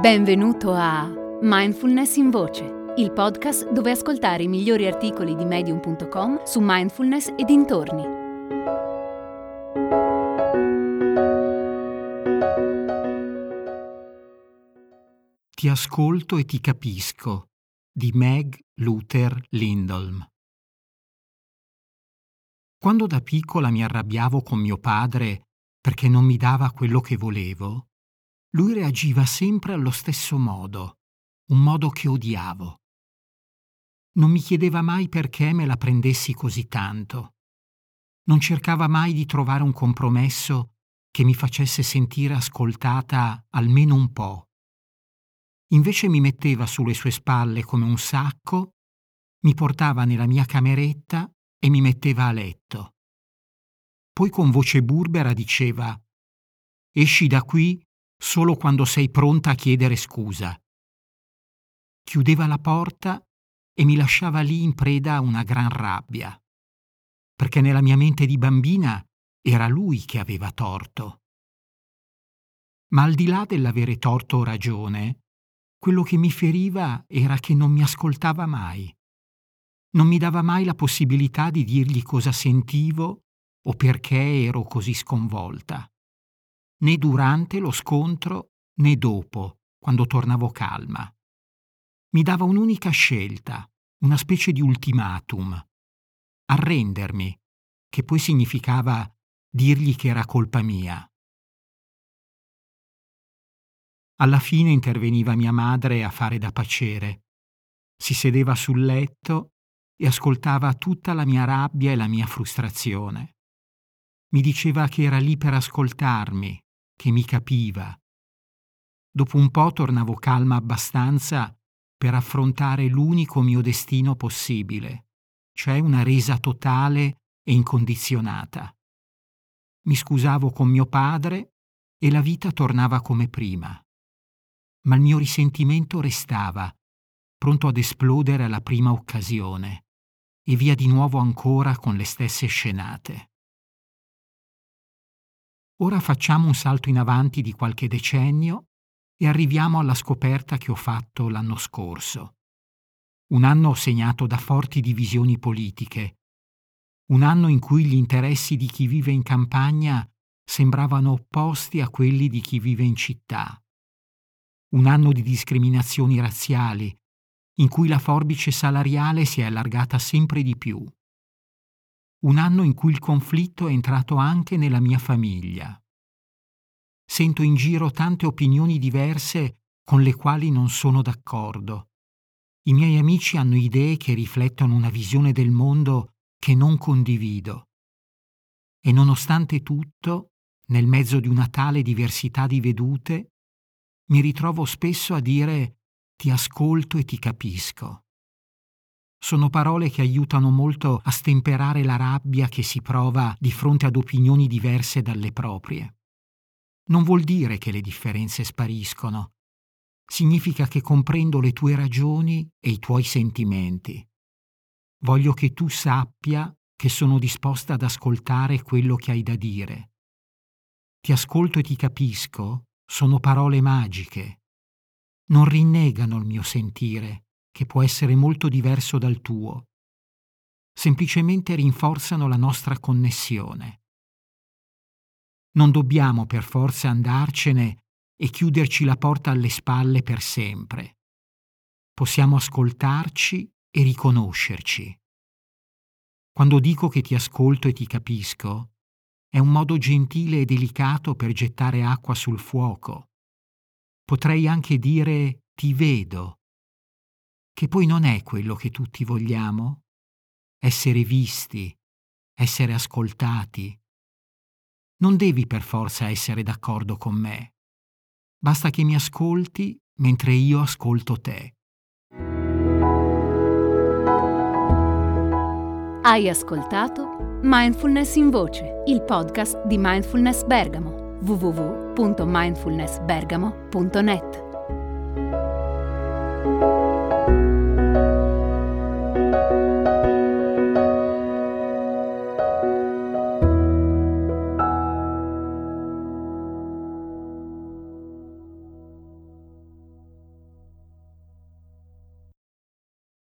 Benvenuto a Mindfulness in Voce, il podcast dove ascoltare i migliori articoli di medium.com su mindfulness e dintorni. Ti ascolto e ti capisco di Meg Luther Lindholm. Quando da piccola mi arrabbiavo con mio padre perché non mi dava quello che volevo, lui reagiva sempre allo stesso modo, un modo che odiavo. Non mi chiedeva mai perché me la prendessi così tanto. Non cercava mai di trovare un compromesso che mi facesse sentire ascoltata almeno un po'. Invece mi metteva sulle sue spalle come un sacco, mi portava nella mia cameretta e mi metteva a letto. Poi con voce burbera diceva Esci da qui solo quando sei pronta a chiedere scusa. Chiudeva la porta e mi lasciava lì in preda a una gran rabbia, perché nella mia mente di bambina era lui che aveva torto. Ma al di là dell'avere torto o ragione, quello che mi feriva era che non mi ascoltava mai. Non mi dava mai la possibilità di dirgli cosa sentivo o perché ero così sconvolta né durante lo scontro né dopo, quando tornavo calma. Mi dava un'unica scelta, una specie di ultimatum. Arrendermi, che poi significava dirgli che era colpa mia. Alla fine interveniva mia madre a fare da pacere. Si sedeva sul letto e ascoltava tutta la mia rabbia e la mia frustrazione. Mi diceva che era lì per ascoltarmi, che mi capiva. Dopo un po' tornavo calma abbastanza per affrontare l'unico mio destino possibile, cioè una resa totale e incondizionata. Mi scusavo con mio padre e la vita tornava come prima. Ma il mio risentimento restava, pronto ad esplodere alla prima occasione, e via di nuovo ancora con le stesse scenate. Ora facciamo un salto in avanti di qualche decennio e arriviamo alla scoperta che ho fatto l'anno scorso. Un anno segnato da forti divisioni politiche. Un anno in cui gli interessi di chi vive in campagna sembravano opposti a quelli di chi vive in città. Un anno di discriminazioni razziali, in cui la forbice salariale si è allargata sempre di più un anno in cui il conflitto è entrato anche nella mia famiglia. Sento in giro tante opinioni diverse con le quali non sono d'accordo. I miei amici hanno idee che riflettono una visione del mondo che non condivido. E nonostante tutto, nel mezzo di una tale diversità di vedute, mi ritrovo spesso a dire ti ascolto e ti capisco. Sono parole che aiutano molto a stemperare la rabbia che si prova di fronte ad opinioni diverse dalle proprie. Non vuol dire che le differenze spariscono. Significa che comprendo le tue ragioni e i tuoi sentimenti. Voglio che tu sappia che sono disposta ad ascoltare quello che hai da dire. Ti ascolto e ti capisco sono parole magiche. Non rinnegano il mio sentire, che può essere molto diverso dal tuo. Semplicemente rinforzano la nostra connessione. Non dobbiamo per forza andarcene e chiuderci la porta alle spalle per sempre. Possiamo ascoltarci e riconoscerci. Quando dico che ti ascolto e ti capisco, è un modo gentile e delicato per gettare acqua sul fuoco. Potrei anche dire ti vedo che poi non è quello che tutti vogliamo? Essere visti, essere ascoltati. Non devi per forza essere d'accordo con me. Basta che mi ascolti mentre io ascolto te. Hai ascoltato Mindfulness in Voce, il podcast di Mindfulness Bergamo www.mindfulnessbergamo.net